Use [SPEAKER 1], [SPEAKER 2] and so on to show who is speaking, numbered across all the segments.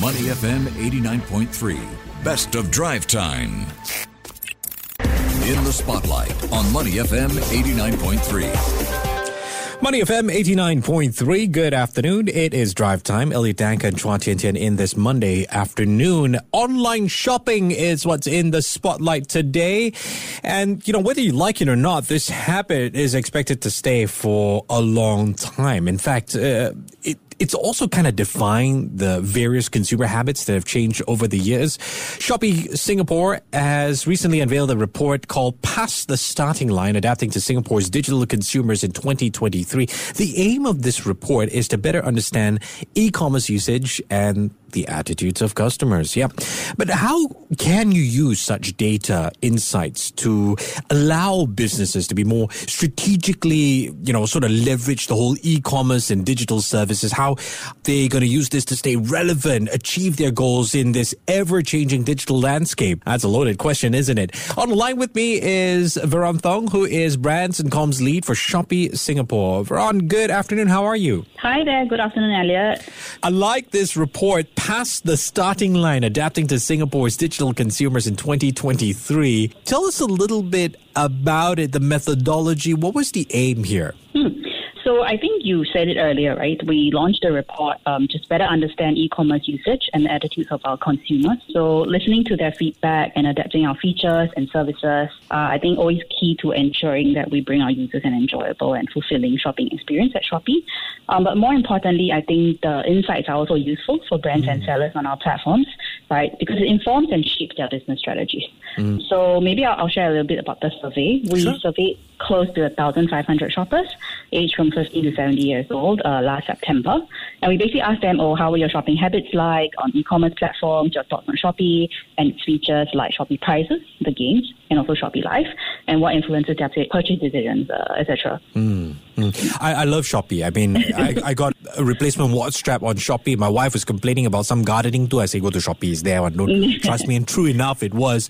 [SPEAKER 1] Money FM 89.3. Best of drive time. In the spotlight on Money FM 89.3.
[SPEAKER 2] Money FM 89.3. Good afternoon. It is drive time. Elliot Danker and Chua Tian Tian in this Monday afternoon. Online shopping is what's in the spotlight today. And, you know, whether you like it or not, this habit is expected to stay for a long time. In fact, uh, it it's also kind of defined the various consumer habits that have changed over the years. Shopee Singapore has recently unveiled a report called Past the Starting Line, adapting to Singapore's digital consumers in 2023. The aim of this report is to better understand e-commerce usage and the attitudes of customers. Yeah. But how can you use such data insights to allow businesses to be more strategically, you know, sort of leverage the whole e-commerce and digital services? How they're going to use this to stay relevant, achieve their goals in this ever changing digital landscape? That's a loaded question, isn't it? On the line with me is Veron Thong, who is brands and comms lead for Shopee Singapore. Veron, good afternoon. How are you?
[SPEAKER 3] Hi there. Good afternoon, Elliot.
[SPEAKER 2] I like this report past the starting line, adapting to Singapore's digital consumers in 2023. Tell us a little bit about it, the methodology. What was the aim here?
[SPEAKER 3] Hmm. So I think you said it earlier, right? We launched a report um, to better understand e-commerce usage and the attitudes of our consumers. So listening to their feedback and adapting our features and services, uh, I think always key to ensuring that we bring our users an enjoyable and fulfilling shopping experience at Shopee. Um, but more importantly, I think the insights are also useful for brands mm. and sellers on our platforms, right? Because it informs and shapes their business strategies. Mm. So maybe I'll, I'll, share a little bit about the survey. We sure. surveyed close to 1,500 shoppers, aged from 15 to 70 years old, uh, last September. And we basically asked them, oh, how are your shopping habits like on e-commerce platforms, your thoughts on Shopee, and its features like Shopee prices, the games, and also Shopee Live, and what influences their purchase decisions, uh, etc.
[SPEAKER 2] Mm, mm. I, I, love Shopee. I mean, I, I, got a replacement watch strap on Shopee. My wife was complaining about some gardening too. I say, go to Shopee, it's there. And don't trust me. And true enough, it was.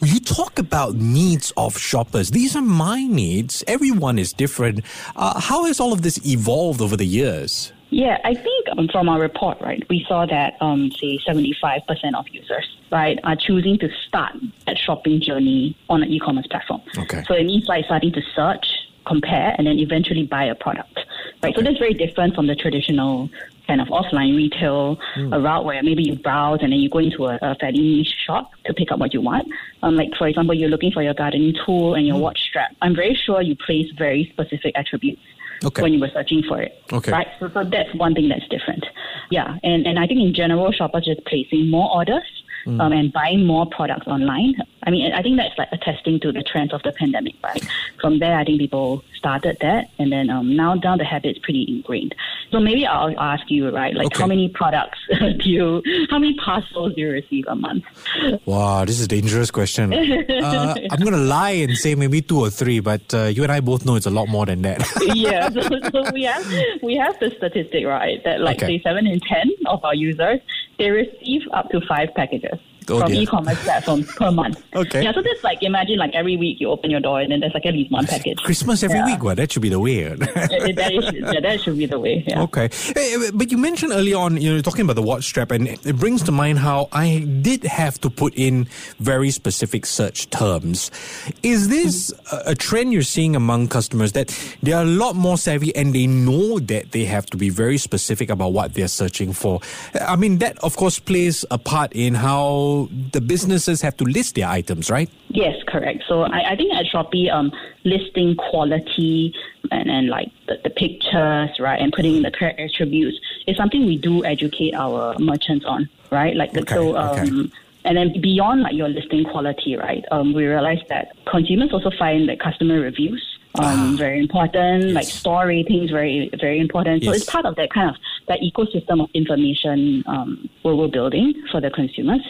[SPEAKER 2] You talk about needs of shoppers. These are my needs. Everyone is different. Uh, how has all of this evolved over the years?
[SPEAKER 3] Yeah, I think um, from our report, right, we saw that um, say 75% of users, right, are choosing to start that shopping journey on an e-commerce platform.
[SPEAKER 2] Okay.
[SPEAKER 3] So it means like starting to search, compare, and then eventually buy a product, right? Okay. So that's very different from the traditional kind of offline retail mm. a route where maybe you browse and then you go into a, a fairly niche shop to pick up what you want. Um, like for example, you're looking for your gardening tool and your mm. watch strap. I'm very sure you place very specific attributes okay. when you were searching for it.
[SPEAKER 2] Okay.
[SPEAKER 3] Right. So, so that's one thing that's different. Yeah. And and I think in general, shoppers just placing more orders mm. um, and buying more products online. I mean, I think that's like attesting to the trends of the pandemic, right? From there, I think people started that, and then um, now down the habit is pretty ingrained. So maybe I'll ask you, right? Like, okay. how many products do you, how many parcels do you receive a month?
[SPEAKER 2] Wow, this is a dangerous question. uh, I'm gonna lie and say maybe two or three, but uh, you and I both know it's a lot more than that.
[SPEAKER 3] yeah, so, so, we have we have the statistic, right? That like okay. say seven in ten of our users they receive up to five packages oh, from dear. e-commerce platforms per month.
[SPEAKER 2] Okay.
[SPEAKER 3] Yeah, so that's like imagine like every week you open your door and then there's like at least one package.
[SPEAKER 2] Christmas every yeah. week. Well, that should be the way.
[SPEAKER 3] that, is, yeah, that should be the way. Yeah.
[SPEAKER 2] Okay, eh, eh, but you mentioned earlier on, you know, talking about the watch strap, and it brings to mind how I did have to put in very specific search terms. Is this a trend you're seeing among customers that they are a lot more savvy and they know that they have to be very specific about what they're searching for? I mean, that of course plays a part in how the businesses have to list their items, right?
[SPEAKER 3] Yes, correct. So I, I think at Shopee, um, listing quality and, and like the, the pictures, right, and putting in the correct attributes is something we do educate our merchants on, right? Like okay, so. Um, okay. And then beyond like your listing quality, right? Um, we realize that consumers also find that customer reviews um, ah. very important. Yes. Like store ratings, very very important. So yes. it's part of that kind of that ecosystem of information um, we're building for the consumers.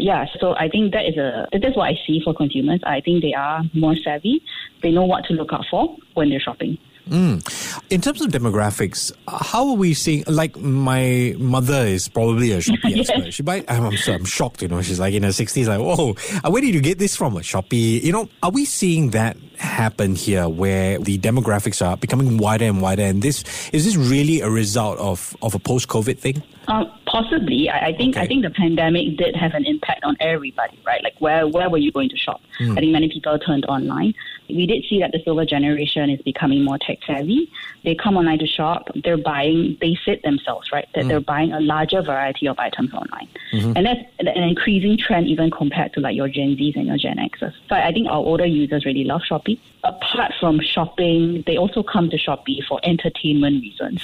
[SPEAKER 3] Yeah, so I think that is a that's what I see for consumers. I think they are more savvy. They know what to look out for when they're shopping.
[SPEAKER 2] Mm. In terms of demographics, how are we seeing? Like my mother is probably a Shopee yes. expert. She buy. I'm, I'm, so, I'm shocked. You know, she's like in her sixties. Like, whoa, uh, where did you get this from? A Shopee? You know, are we seeing that happen here, where the demographics are becoming wider and wider? And this is this really a result of of a post COVID thing?
[SPEAKER 3] Um, Possibly, I, I think
[SPEAKER 2] Okay.
[SPEAKER 3] I think the pandemic did have an impact on everybody, right? Like where where were you going to shop?
[SPEAKER 2] Hmm.
[SPEAKER 3] I think many people turned online. We did see that the silver generation is becoming more tech savvy. They come online to shop. They're buying. They sit themselves, right? That mm. they're buying a larger variety of items online, mm-hmm. and that's an increasing trend even compared to like your Gen Zs and your Gen Xs. So I think our older users really love Shopee. Apart from shopping, they also come to Shopee for entertainment reasons,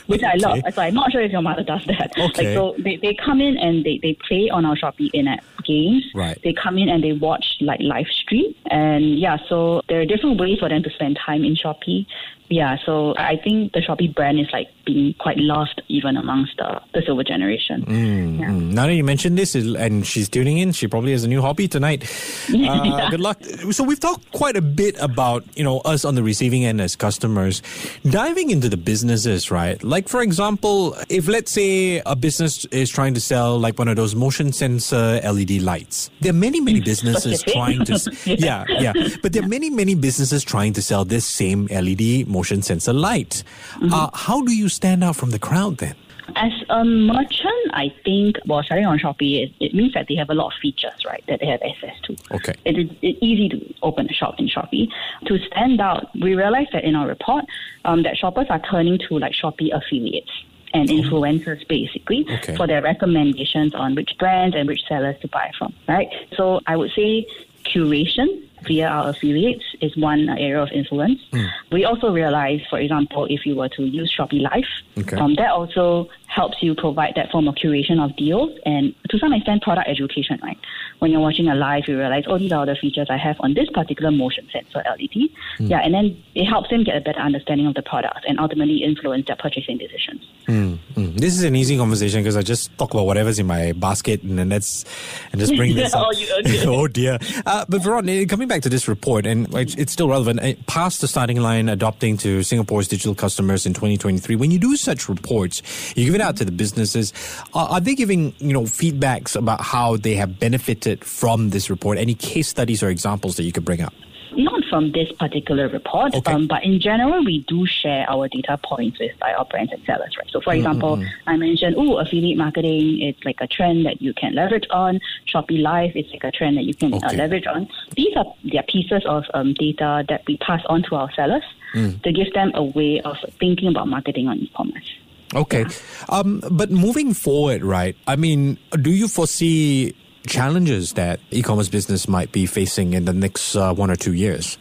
[SPEAKER 3] which I love. So I'm not sure if your mother does that.
[SPEAKER 2] Okay.
[SPEAKER 3] Like, so they, they come in and they, they play on our Shopee in-app games.
[SPEAKER 2] Right.
[SPEAKER 3] They come in and they watch like live stream. And yeah, so there are different ways for them to spend time in Shopee. Yeah, so I think the Shopee brand is like being quite lost even amongst the, the silver generation. Yeah.
[SPEAKER 2] Mm, Now that you mentioned this, and she's tuning in, she probably has a new hobby tonight. Uh, Good luck. So we've talked quite a bit about you know us on the receiving end as customers, diving into the businesses, right? Like for example, if let's say a business is trying to sell like one of those motion sensor LED lights, there are many many businesses trying to, yeah, yeah, but there are many many businesses trying to sell this same LED motion sensor light. Uh, how do you stand out from the crowd then?
[SPEAKER 3] As a merchant, I think, well, selling on Shopee, it, it means that they have a lot of features, right, that they have access to.
[SPEAKER 2] Okay.
[SPEAKER 3] It is it's easy to open a shop in Shopee. To stand out, we realized that in our report um, that shoppers are turning to like Shopee affiliates and influencers basically
[SPEAKER 2] Okay.
[SPEAKER 3] for their recommendations on which brands and which sellers to buy from, right? So I would say curation via our affiliates is one area of influence.
[SPEAKER 2] Hmm.
[SPEAKER 3] We also realize, for example, if you were to use Shopee Live,
[SPEAKER 2] Okay.
[SPEAKER 3] um, that also helps you provide that form of curation of deals and to some extent product education, right? When you're watching a live, you realize, oh, these are the features I have on this particular motion sensor LED. Yeah, and then it helps them get a better understanding of the product and ultimately influence their purchasing decisions.
[SPEAKER 2] Mm, This is an easy conversation because I just talk about whatever's in my basket and then that's and just bring this up.
[SPEAKER 3] Oh, okay.
[SPEAKER 2] oh dear. Uh, but Veron, eh, coming back to this report, and it's it's still relevant. eh, Past the starting line, adopting to Singapore's digital customers in 2023. When you do such reports, you give it out to the businesses. Are, are they giving you know feedbacks about how they have benefited from this report? Any case studies or examples that you could bring up?
[SPEAKER 3] Not from this particular report,
[SPEAKER 2] Okay.
[SPEAKER 3] um, but in general, we do share our data points with like, our brands and sellers, right? So, for example, I mentioned, oh, affiliate marketing is like a trend that you can leverage on. Shopee Live is like a trend that you can uh, leverage on. These are are pieces of um, data that we pass on to our sellers to give them a way of thinking about marketing on e-commerce.
[SPEAKER 2] Okay. Um, but moving forward, right? I mean, do you foresee challenges that e-commerce business might be facing in the next uh, one or two years?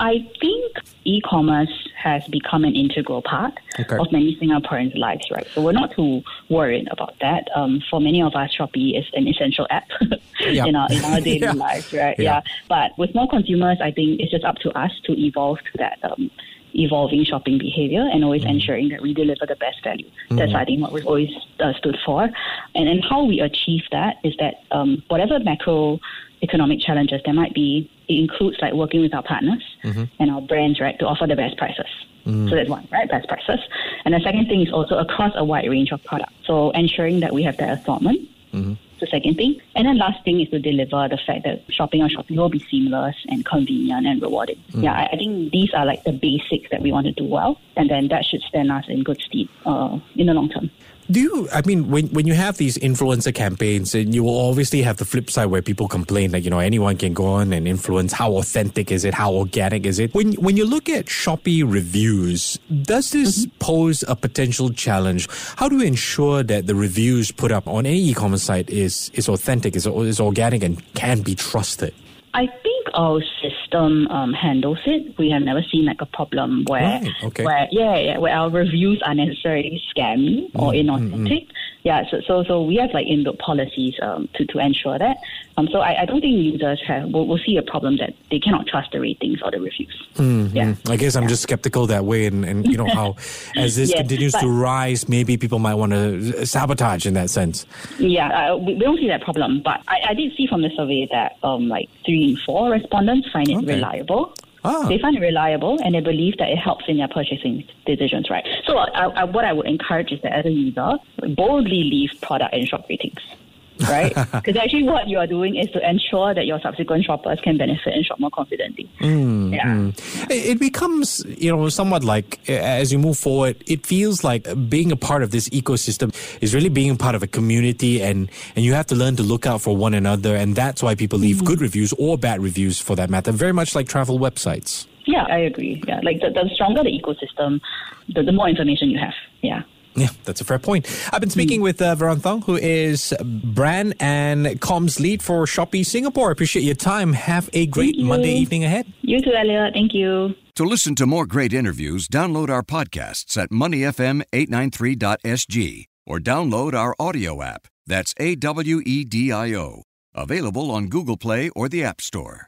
[SPEAKER 3] I think e-commerce has become an integral part
[SPEAKER 2] Okay.
[SPEAKER 3] of many Singaporeans' lives, right? So we're not too worried about that. Um, for many of us, Shopee is an essential app
[SPEAKER 2] Yeah.
[SPEAKER 3] in our in our daily
[SPEAKER 2] Yeah.
[SPEAKER 3] lives, right?
[SPEAKER 2] Yeah.
[SPEAKER 3] Yeah. But with more consumers, I think it's just up to us to evolve to that. Um, evolving shopping behavior and always
[SPEAKER 2] Mm-hmm.
[SPEAKER 3] ensuring that we deliver the best value that's i think what we've always uh, stood for and and how we achieve that is that um, whatever macro economic challenges there might be it includes like working with our partners
[SPEAKER 2] Mm-hmm.
[SPEAKER 3] and our brands, right, to offer the best prices. So that's one, right? Best prices. And the second thing is also across a wide range of products. So ensuring that we have that assortment. The second thing. And then last thing is to deliver the fact that shopping on Shopee will be seamless and convenient and rewarding. Yeah, I, I think these are like the basics that we want to do well. And then that should stand us in good stead uh, in the long term.
[SPEAKER 2] Do you, I mean, when, when you have these influencer campaigns, and you will obviously have the flip side where people complain that, you know, anyone can go on and influence. How authentic is it? How organic is it? When, when you look at Shopee reviews, does this mm-hmm. pose a potential challenge? How do we ensure that the reviews put up on any e-commerce site is, is authentic, is, is organic, and can be trusted?
[SPEAKER 3] I think oh, our system um, handles it. We have never seen like a problem where,
[SPEAKER 2] Right, okay.
[SPEAKER 3] where yeah, yeah, where our reviews are necessarily scammy or
[SPEAKER 2] Mm,
[SPEAKER 3] inauthentic. Yeah, so, so so we have like inbuilt policies um, to to ensure that. Um, so I, I don't think users have will, will see a problem that they cannot trust the ratings or the reviews. Yeah.
[SPEAKER 2] I guess I'm just skeptical that way, and, and you know how as this
[SPEAKER 3] Yes,
[SPEAKER 2] continues to rise, maybe people might want to sabotage in that sense.
[SPEAKER 3] Yeah, uh, we, we don't see that problem, but I, I did see from the survey that um, like three in four respondents find it
[SPEAKER 2] Okay.
[SPEAKER 3] reliable.
[SPEAKER 2] Ah.
[SPEAKER 3] They find it reliable and they believe that it helps in their purchasing decisions, right? So I, I, what I would encourage is that as a user, boldly leave product and shop ratings. Right? Because actually, what you are doing is to ensure that your subsequent shoppers can benefit and shop more confidently.
[SPEAKER 2] Mm, yeah. Mm. It becomes, you know, somewhat like as you move forward, it feels like being a part of this ecosystem is really being a part of a community, and and you have to learn to look out for one another, and that's why people leave mm-hmm. good reviews or bad reviews for that matter. Very much like travel websites.
[SPEAKER 3] Yeah, I agree. Yeah, like the, the stronger the ecosystem, the, the more information you have. Yeah.
[SPEAKER 2] Yeah, that's a fair point. I've been speaking mm. with uh, Veron Thong, who is brand and comms lead for Shopee Singapore. Appreciate your time. Have a great Monday evening ahead.
[SPEAKER 3] You too, Elliot. Thank you.
[SPEAKER 1] To listen to more great interviews, download our podcasts at moneyfm893.sg or download our audio app. That's A W E D I O. Available on Google Play or the App Store.